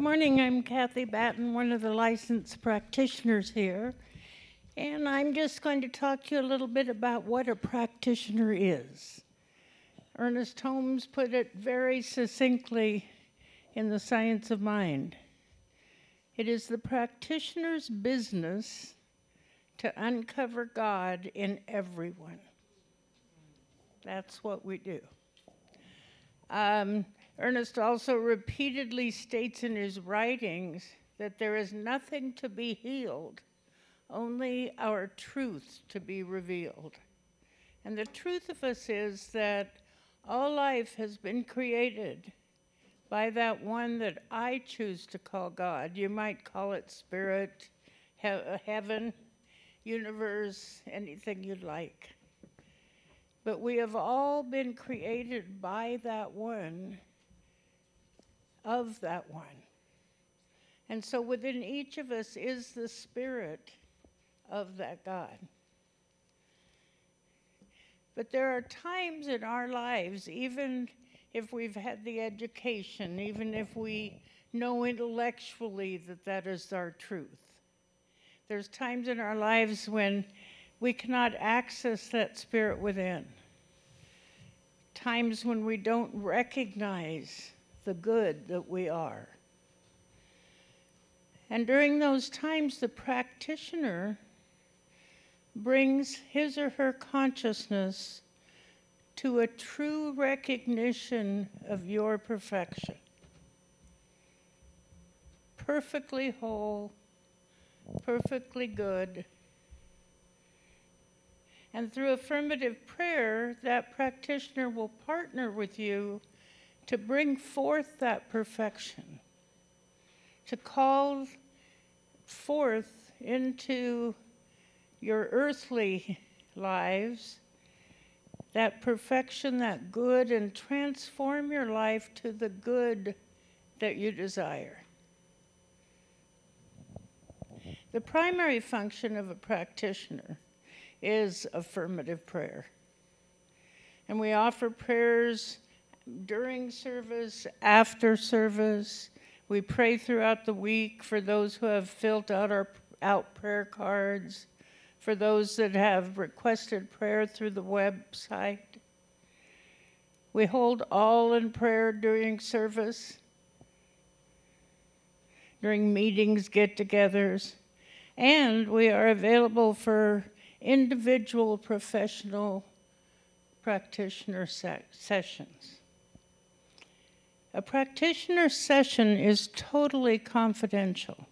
Good morning. I'm Kathy Batten, one of the licensed practitioners here. And I'm just going to talk to you a little bit about what a practitioner is. Ernest Holmes put it very succinctly in The Science of Mind. It is the practitioner's business to uncover God in everyone. That's what we do. Um, Ernest also repeatedly states in his writings that there is nothing to be healed, only our truth to be revealed. And the truth of us is that all life has been created by that one that I choose to call God. You might call it spirit, he- heaven, universe, anything you'd like. But we have all been created by that one of that one. And so within each of us is the spirit of that God. But there are times in our lives, even if we've had the education, even if we know intellectually that that is our truth, there's times in our lives when we cannot access that spirit within. Times when we don't recognize the good that we are. And during those times, the practitioner brings his or her consciousness to a true recognition of your perfection. Perfectly whole, perfectly good. And through affirmative prayer, that practitioner will partner with you to bring forth that perfection, to call forth into your earthly lives that perfection, that good, and transform your life to the good that you desire. The primary function of a practitioner is affirmative prayer. And we offer prayers during service, after service. We pray throughout the week for those who have filled out our out prayer cards, for those that have requested prayer through the website. We hold all in prayer during service, during meetings, get togethers, and we are available for individual professional practitioner se- sessions. A practitioner session is totally confidential.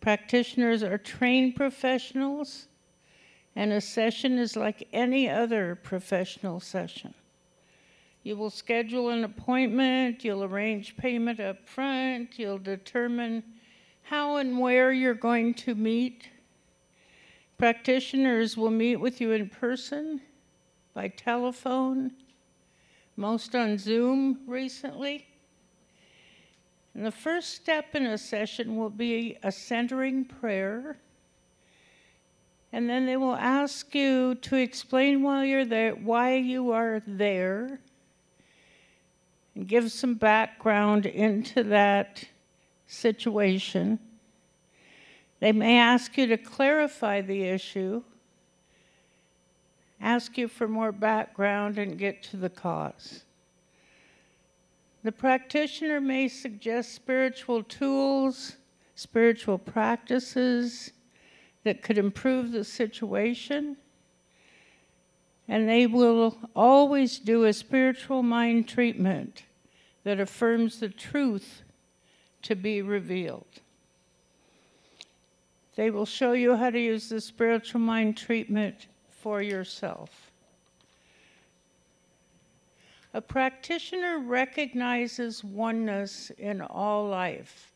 Practitioners are trained professionals, and a session is like any other professional session. You will schedule an appointment, you'll arrange payment up front, you'll determine how and where you're going to meet. Practitioners will meet with you in person, by telephone, most on Zoom recently. And the first step in a session will be a centering prayer. And then they will ask you to explain while you're there why you are there and give some background into that situation. They may ask you to clarify the issue, ask you for more background, and get to the cause. The practitioner may suggest spiritual tools, spiritual practices that could improve the situation. And they will always do a spiritual mind treatment that affirms the truth to be revealed. They will show you how to use the spiritual mind treatment for yourself. A practitioner recognizes oneness in all life,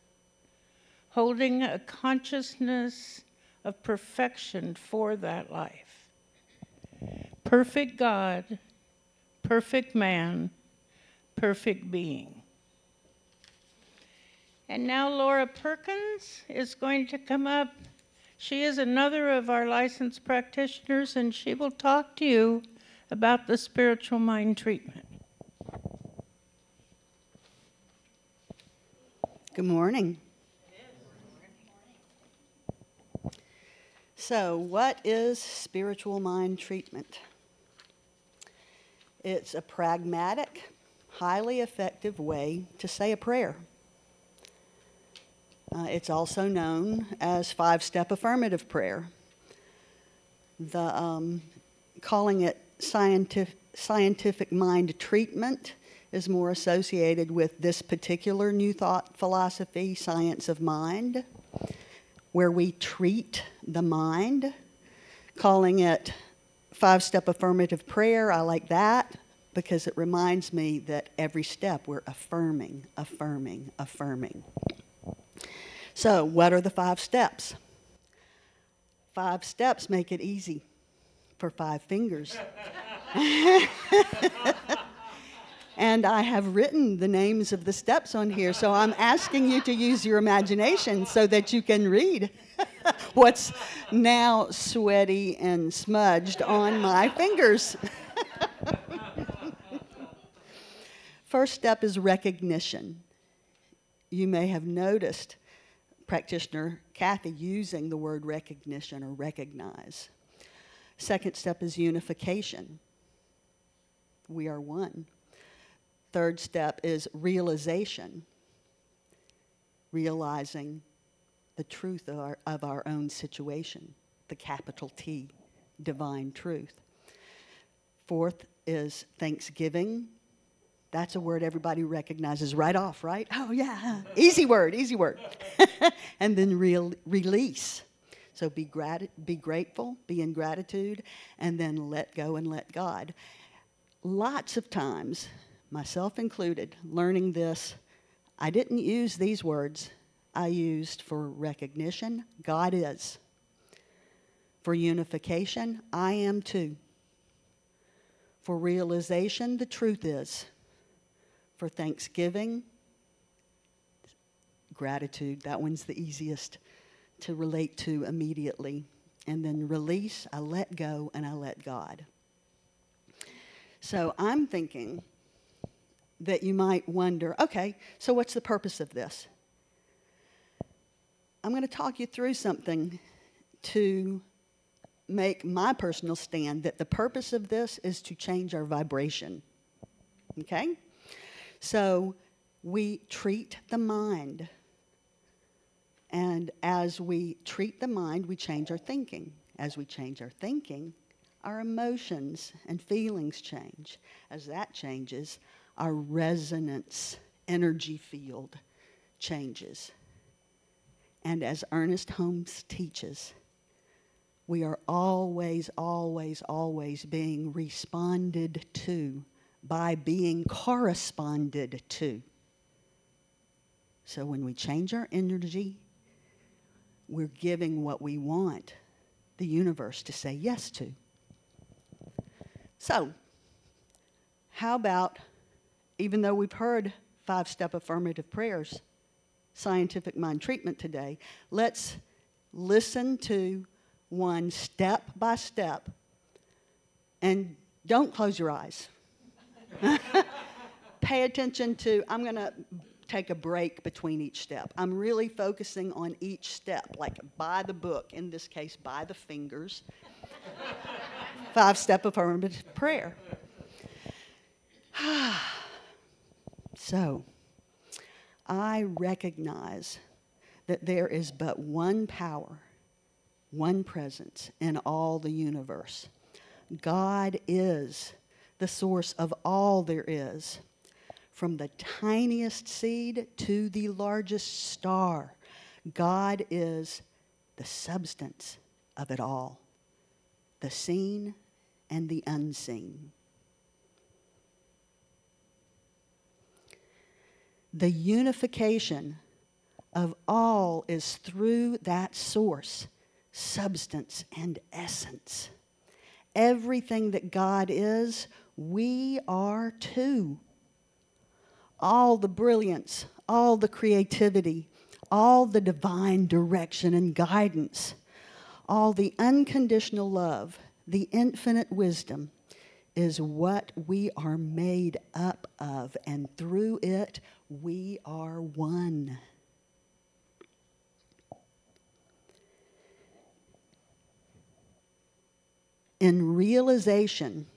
holding a consciousness of perfection for that life. Perfect God, perfect man, perfect being. And now Laura Perkins is going to come up. She is another of our licensed practitioners, and she will talk to you about the spiritual mind treatment. Good morning. So, what is spiritual mind treatment? It's a pragmatic, highly effective way to say a prayer. Uh, it's also known as five step affirmative prayer. The, um, calling it scientific, scientific mind treatment is more associated with this particular new thought philosophy, science of mind, where we treat the mind. Calling it five step affirmative prayer, I like that because it reminds me that every step we're affirming, affirming, affirming. So, what are the five steps? Five steps make it easy for five fingers. and I have written the names of the steps on here, so I'm asking you to use your imagination so that you can read what's now sweaty and smudged on my fingers. First step is recognition. You may have noticed practitioner Kathy using the word recognition or recognize. Second step is unification. We are one. Third step is realization, realizing the truth of our, of our own situation, the capital T, divine truth. Fourth is thanksgiving, that's a word everybody recognizes right off, right? Oh, yeah. Easy word, easy word. and then real, release. So be, grat- be grateful, be in gratitude, and then let go and let God. Lots of times, myself included, learning this, I didn't use these words. I used for recognition, God is. For unification, I am too. For realization, the truth is for Thanksgiving, gratitude. That one's the easiest to relate to immediately. And then release, I let go and I let God. So I'm thinking that you might wonder okay, so what's the purpose of this? I'm going to talk you through something to make my personal stand that the purpose of this is to change our vibration. Okay? So we treat the mind. And as we treat the mind, we change our thinking. As we change our thinking, our emotions and feelings change. As that changes, our resonance energy field changes. And as Ernest Holmes teaches, we are always, always, always being responded to by being corresponded to. So when we change our energy, we're giving what we want the universe to say yes to. So, how about, even though we've heard five step affirmative prayers, scientific mind treatment today, let's listen to one step by step and don't close your eyes. Pay attention to, I'm going to take a break between each step. I'm really focusing on each step, like by the book, in this case, by the fingers. Five step affirmative prayer. Ah. So, I recognize that there is but one power, one presence in all the universe. God is the source of all there is, from the tiniest seed to the largest star. God is the substance of it all, the seen and the unseen. The unification of all is through that source, substance and essence. Everything that God is, we are too. All the brilliance, all the creativity, all the divine direction and guidance, all the unconditional love, the infinite wisdom is what we are made up of, and through it, we are one. In realization,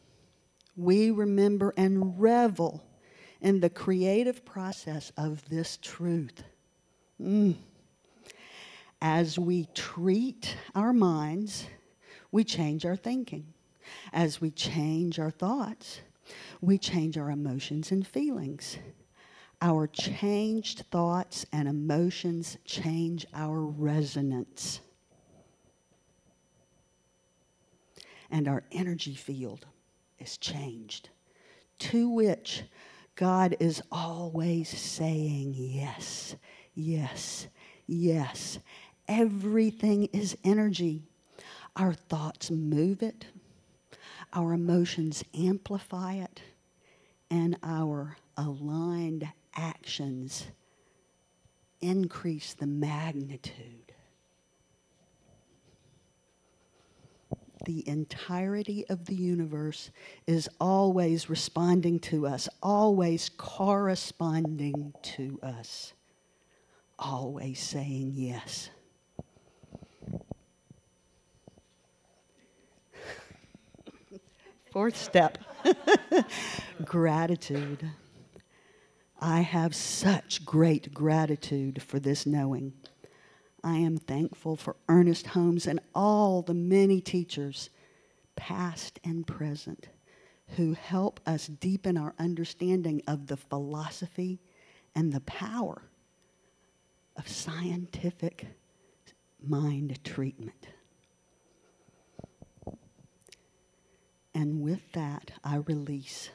we remember and revel in the creative process of this truth. Mm. As we treat our minds, we change our thinking. As we change our thoughts, we change our emotions and feelings. Our changed thoughts and emotions change our resonance. And our energy field is changed, to which God is always saying yes, yes, yes. Everything is energy. Our thoughts move it, our emotions amplify it, and our aligned actions increase the magnitude. The entirety of the universe is always responding to us, always corresponding to us, always saying yes. Fourth step gratitude. I have such great gratitude for this knowing. I am thankful for Ernest Holmes and all the many teachers, past and present, who help us deepen our understanding of the philosophy and the power of scientific mind treatment. And with that, I release.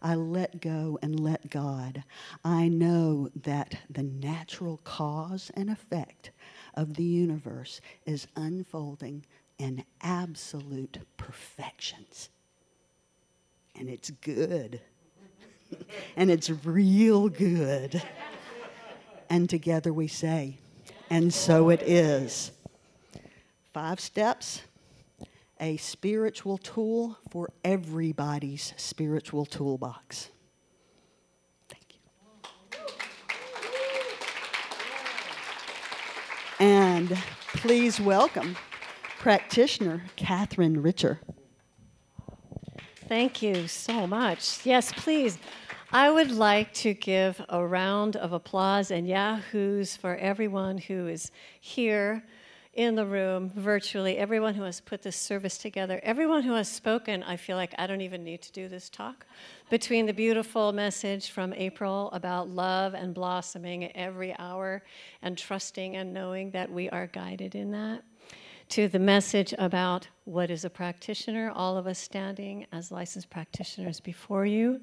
I let go and let God. I know that the natural cause and effect of the universe is unfolding in absolute perfections. And it's good. and it's real good. and together we say, and so it is. Five steps a spiritual tool for everybody's spiritual toolbox. Thank you. And please welcome practitioner Catherine Richer. Thank you so much. Yes, please. I would like to give a round of applause and yahoos for everyone who is here in the room, virtually, everyone who has put this service together, everyone who has spoken, I feel like I don't even need to do this talk. Between the beautiful message from April about love and blossoming every hour and trusting and knowing that we are guided in that, to the message about what is a practitioner, all of us standing as licensed practitioners before you.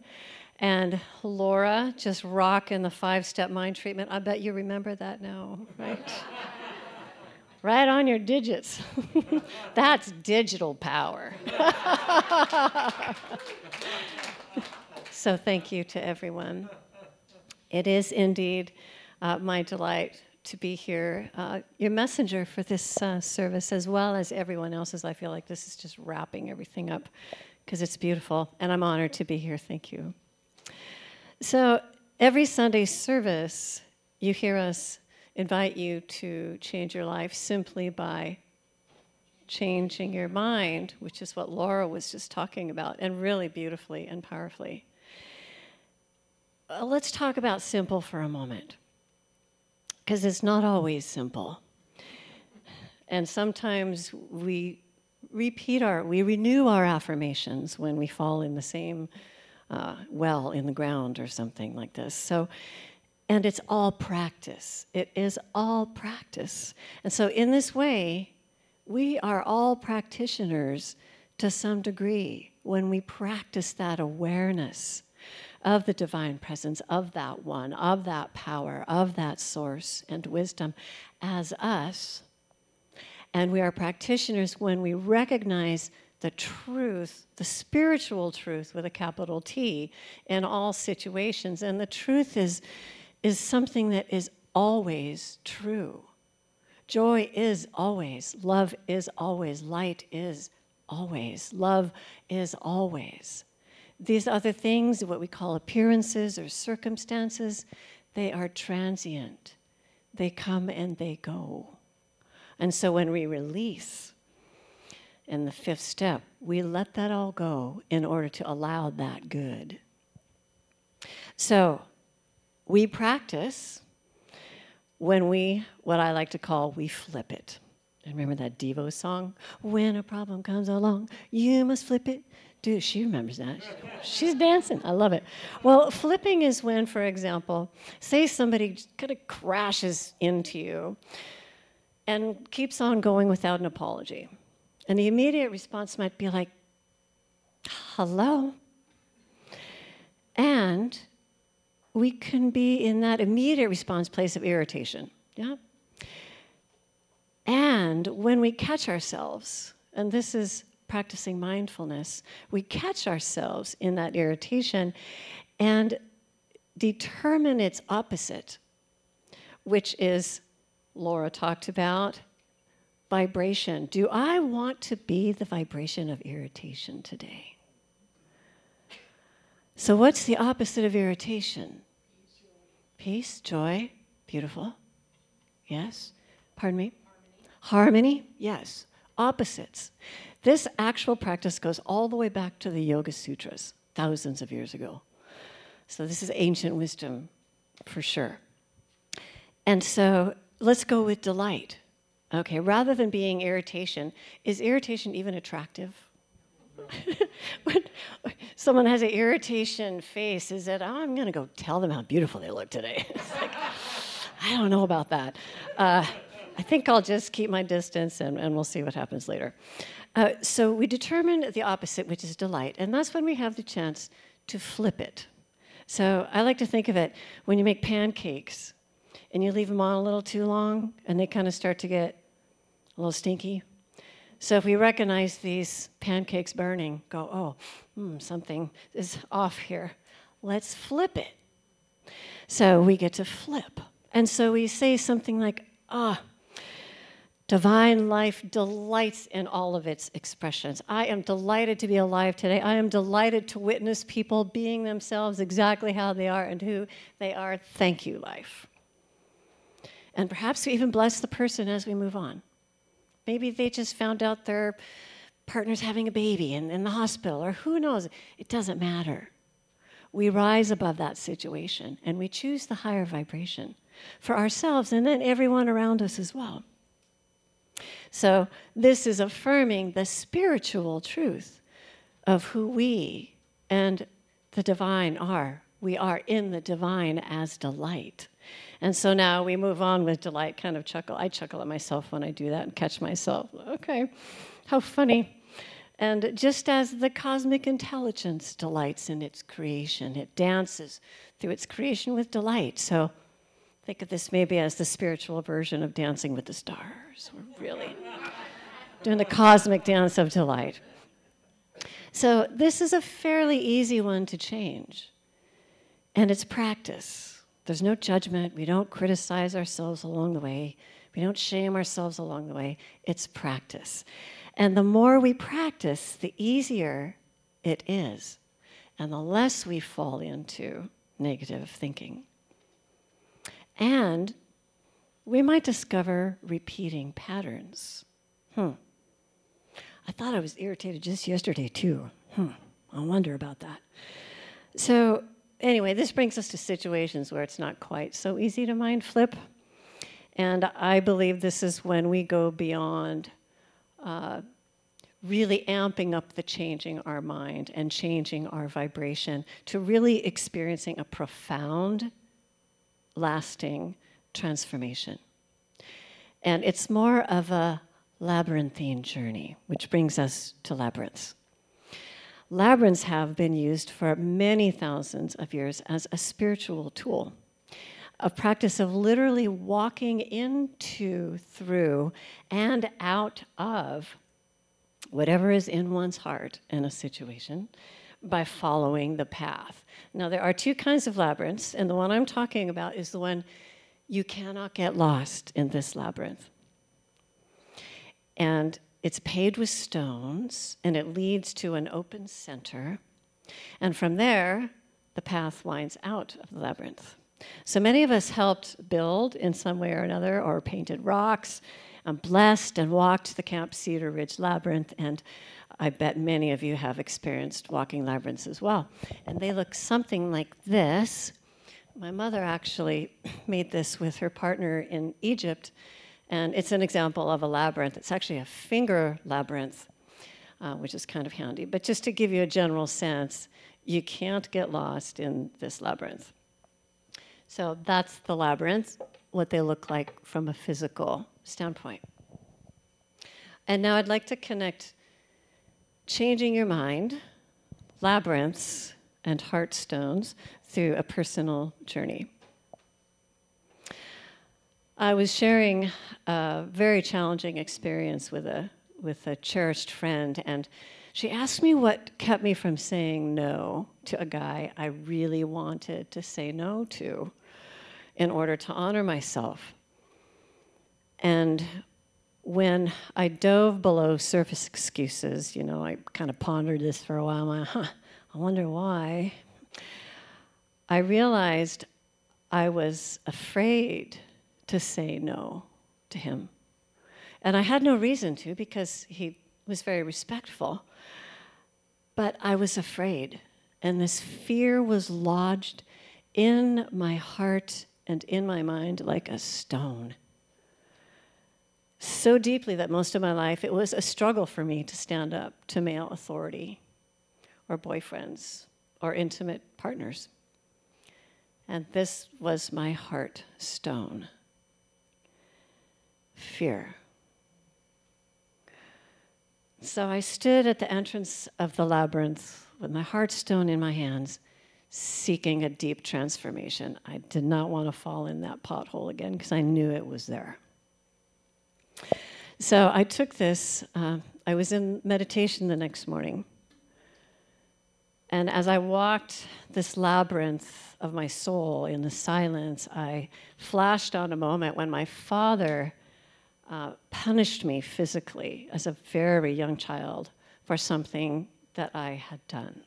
And Laura just rocking the five step mind treatment. I bet you remember that now, right? right on your digits. That's digital power. so, thank you to everyone. It is indeed uh, my delight to be here, uh, your messenger for this uh, service, as well as everyone else's. I feel like this is just wrapping everything up because it's beautiful, and I'm honored to be here. Thank you. So, every Sunday service, you hear us invite you to change your life simply by changing your mind, which is what Laura was just talking about, and really beautifully and powerfully. Uh, let's talk about simple for a moment. because it's not always simple. And sometimes we repeat our, we renew our affirmations when we fall in the same uh, well in the ground or something like this. So, and it's all practice. It is all practice. And so, in this way, we are all practitioners to some degree when we practice that awareness of the divine presence, of that one, of that power, of that source and wisdom as us. And we are practitioners when we recognize the truth, the spiritual truth with a capital T in all situations. And the truth is, is something that is always true. Joy is always, love is always, light is always, love is always. These other things, what we call appearances or circumstances, they are transient. They come and they go. And so when we release in the fifth step, we let that all go in order to allow that good. So we practice when we, what I like to call, we flip it. And remember that Devo song? When a problem comes along, you must flip it. Dude, she remembers that. She's dancing. I love it. Well, flipping is when, for example, say somebody kind of crashes into you and keeps on going without an apology. And the immediate response might be like, hello. And we can be in that immediate response place of irritation. Yeah? And when we catch ourselves, and this is practicing mindfulness, we catch ourselves in that irritation and determine its opposite, which is Laura talked about vibration. Do I want to be the vibration of irritation today? So, what's the opposite of irritation? Peace, joy, beautiful. Yes? Pardon me? Harmony. Harmony? Yes. Opposites. This actual practice goes all the way back to the Yoga Sutras, thousands of years ago. So, this is ancient wisdom for sure. And so, let's go with delight. Okay, rather than being irritation, is irritation even attractive? when someone has an irritation face, is that, oh, I'm going to go tell them how beautiful they look today? like, I don't know about that. Uh, I think I'll just keep my distance and, and we'll see what happens later. Uh, so we determine the opposite, which is delight, and that's when we have the chance to flip it. So I like to think of it when you make pancakes and you leave them on a little too long and they kind of start to get a little stinky. So if we recognize these pancakes burning, go, oh, hmm, something is off here. Let's flip it. So we get to flip. And so we say something like, ah, Divine life delights in all of its expressions. I am delighted to be alive today. I am delighted to witness people being themselves exactly how they are and who they are. Thank you, life. And perhaps we even bless the person as we move on. Maybe they just found out their partner's having a baby in, in the hospital, or who knows. It doesn't matter. We rise above that situation and we choose the higher vibration for ourselves and then everyone around us as well. So, this is affirming the spiritual truth of who we and the divine are. We are in the divine as delight. And so now we move on with delight, kind of chuckle. I chuckle at myself when I do that and catch myself. Okay, how funny. And just as the cosmic intelligence delights in its creation, it dances through its creation with delight. So think of this maybe as the spiritual version of dancing with the stars. We're really doing the cosmic dance of delight. So this is a fairly easy one to change. And it's practice. There's no judgment. We don't criticize ourselves along the way. We don't shame ourselves along the way. It's practice. And the more we practice, the easier it is, and the less we fall into negative thinking. And we might discover repeating patterns. Hmm. I thought I was irritated just yesterday, too. Hmm. I wonder about that. So, anyway, this brings us to situations where it's not quite so easy to mind flip. And I believe this is when we go beyond uh, really amping up the changing our mind and changing our vibration to really experiencing a profound, lasting transformation. And it's more of a labyrinthine journey, which brings us to labyrinths. Labyrinths have been used for many thousands of years as a spiritual tool, a practice of literally walking into, through, and out of whatever is in one's heart in a situation by following the path. Now, there are two kinds of labyrinths, and the one I'm talking about is the one you cannot get lost in this labyrinth. And it's paved with stones, and it leads to an open center. And from there, the path winds out of the labyrinth. So many of us helped build in some way or another, or painted rocks, and blessed and walked the Camp Cedar Ridge Labyrinth, and I bet many of you have experienced walking labyrinths as well. And they look something like this. My mother actually made this with her partner in Egypt and it's an example of a labyrinth. It's actually a finger labyrinth, uh, which is kind of handy. But just to give you a general sense, you can't get lost in this labyrinth. So that's the labyrinth, what they look like from a physical standpoint. And now I'd like to connect changing your mind, labyrinths, and heartstones through a personal journey. I was sharing a very challenging experience with a with a cherished friend, and she asked me what kept me from saying no to a guy I really wanted to say no to in order to honor myself. And when I dove below surface excuses, you know, I kind of pondered this for a while. Like, huh, I wonder why. I realized I was afraid to say no to him. And I had no reason to because he was very respectful. But I was afraid, and this fear was lodged in my heart and in my mind like a stone. So deeply that most of my life it was a struggle for me to stand up to male authority or boyfriends or intimate partners. And this was my heart stone fear. So I stood at the entrance of the labyrinth with my heartstone in my hands, seeking a deep transformation. I did not want to fall in that pothole again because I knew it was there. So I took this, uh, I was in meditation the next morning. And as I walked this labyrinth of my soul in the silence, I flashed on a moment when my father uh, punished me physically as a very young child for something that I had done.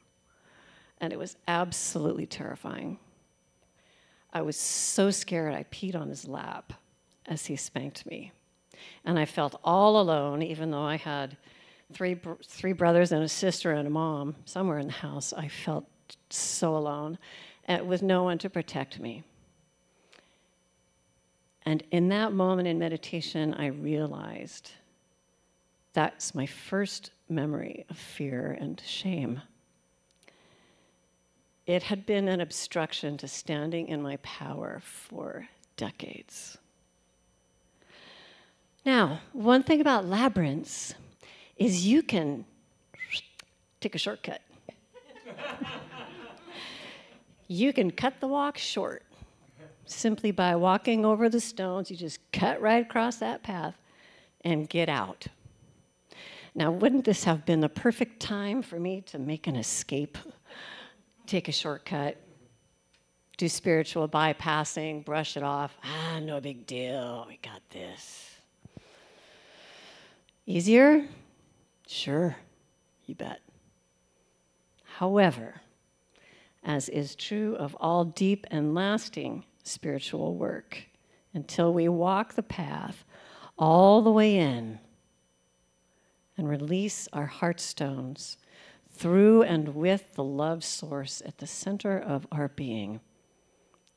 And it was absolutely terrifying. I was so scared I peed on his lap as he spanked me. And I felt all alone, even though I had three, three brothers and a sister and a mom somewhere in the house. I felt so alone and with no one to protect me. And in that moment in meditation, I realized that's my first memory of fear and shame. It had been an obstruction to standing in my power for decades. Now, one thing about labyrinths is you can take a shortcut. you can cut the walk short simply by walking over the stones. You just cut right across that path and get out. Now, wouldn't this have been the perfect time for me to make an escape, take a shortcut, do spiritual bypassing, brush it off? Ah, no big deal. We got this. Easier? Sure, you bet. However, as is true of all deep and lasting spiritual work until we walk the path all the way in and release our heartstones through and with the love source at the center of our being.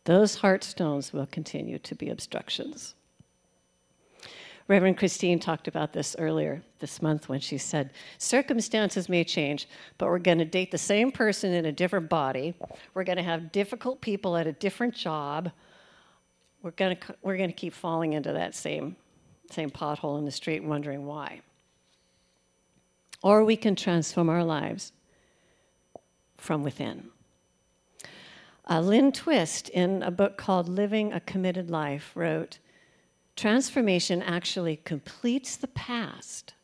Those heartstones will continue to be obstructions. Reverend Christine talked about this earlier this month when she said, Circumstances may change, but we're going to date the same person in a different body. We're going to have difficult people at a different job. We're going to, we're going to keep falling into that same, same pothole in the street, wondering why. Or we can transform our lives from within. Uh, Lynn Twist, in a book called Living a Committed Life, wrote Transformation actually completes the past,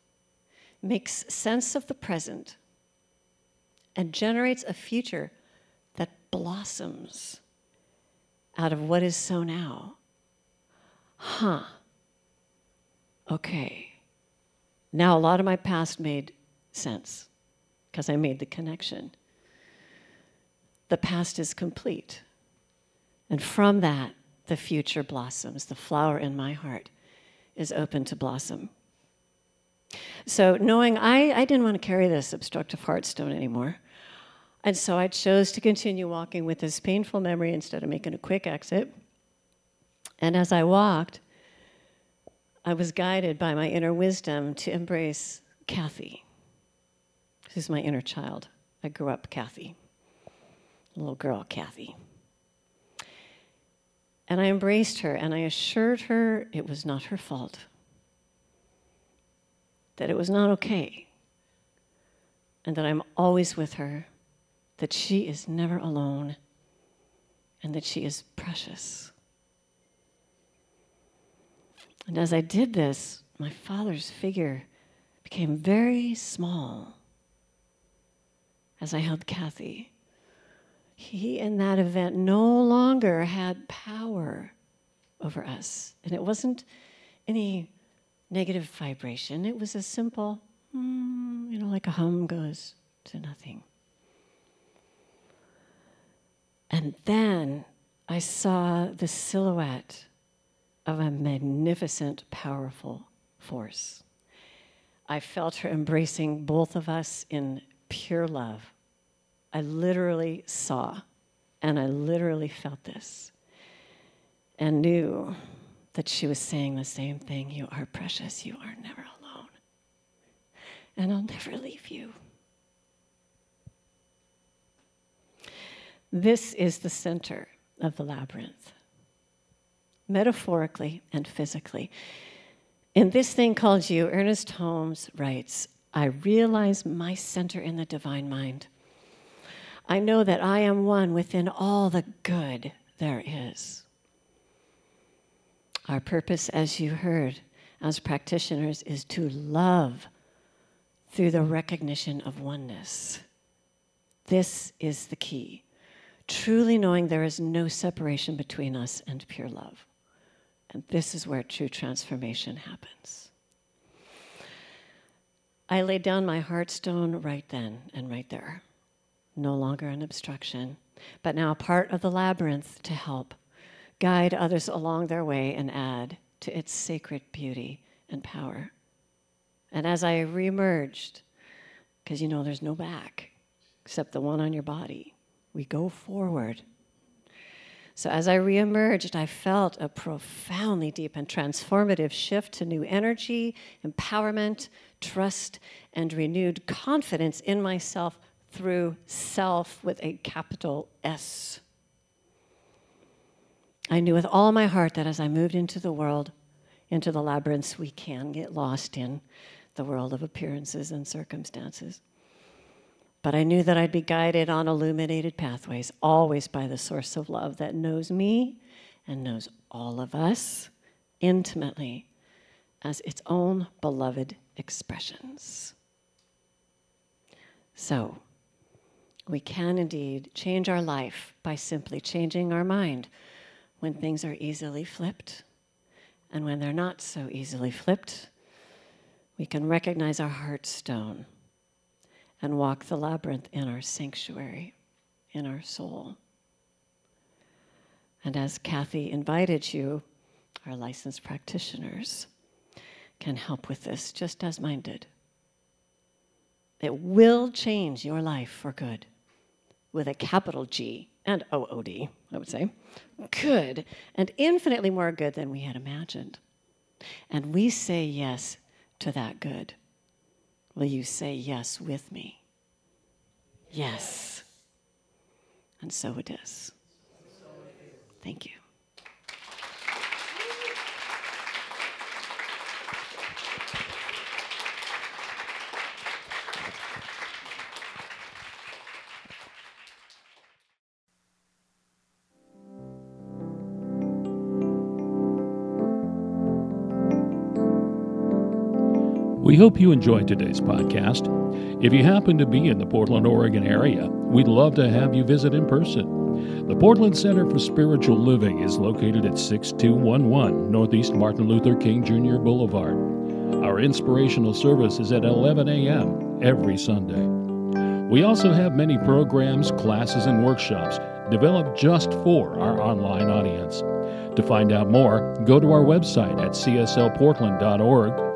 makes sense of the present, and generates a future that blossoms out of what is so now. Huh. Okay. Now, a lot of my past made sense because I made the connection the past is complete. And from that, the future blossoms. The flower in my heart is open to blossom. So, knowing I, I didn't want to carry this obstructive heart stone anymore, and so I chose to continue walking with this painful memory instead of making a quick exit. And as I walked, I was guided by my inner wisdom to embrace Kathy, who's my inner child. I grew up Kathy little girl, Kathy. And I embraced her and I assured her it was not her fault, that it was not okay, and that I'm always with her, that she is never alone, and that she is precious. And as I did this, my father's figure became very small as I held Kathy he in that event no longer had power over us. And it wasn't any negative vibration, it was a simple, mm, you know, like a hum goes to nothing. And then I saw the silhouette of a magnificent, powerful force. I felt her embracing both of us in pure love. I literally saw and I literally felt this and knew that she was saying the same thing You are precious, you are never alone, and I'll never leave you. This is the center of the labyrinth, metaphorically and physically. In this thing called you, Ernest Holmes writes I realize my center in the divine mind I know that I am one within all the good there is. Our purpose, as you heard, as practitioners, is to love through the recognition of oneness. This is the key. Truly knowing there is no separation between us and pure love. And this is where true transformation happens. I laid down my heartstone right then and right there no longer an obstruction, but now a part of the labyrinth to help guide others along their way and add to its sacred beauty and power. And as I reemerged, because you know there's no back except the one on your body, we go forward. So as I reemerged, I felt a profoundly deep and transformative shift to new energy, empowerment, trust, and renewed confidence in myself through self with a capital S. I knew with all my heart that as I moved into the world, into the labyrinths we can get lost in, the world of appearances and circumstances. But I knew that I'd be guided on illuminated pathways, always by the source of love that knows me and knows all of us intimately as its own beloved expressions. So, we can indeed change our life by simply changing our mind when things are easily flipped. And when they're not so easily flipped, we can recognize our heart stone and walk the labyrinth in our sanctuary, in our soul. And as Kathy invited you, our licensed practitioners can help with this just as mine did. It will change your life for good with a capital G and OOD, I would say. Good, and infinitely more good than we had imagined. And we say yes to that good. Will you say yes with me? Yes. And so it is. Thank you. We hope you enjoyed today's podcast. If you happen to be in the Portland, Oregon area, we'd love to have you visit in person. The Portland Center for Spiritual Living is located at 6211 Northeast Martin Luther King Jr. Boulevard. Our inspirational service is at 11 a.m. every Sunday. We also have many programs, classes, and workshops developed just for our online audience. To find out more, go to our website at cslportland.org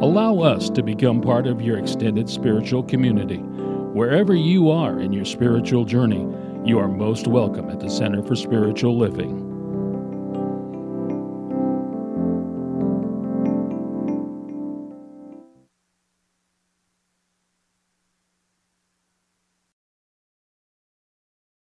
Allow us to become part of your extended spiritual community. Wherever you are in your spiritual journey, you are most welcome at the Center for Spiritual Living.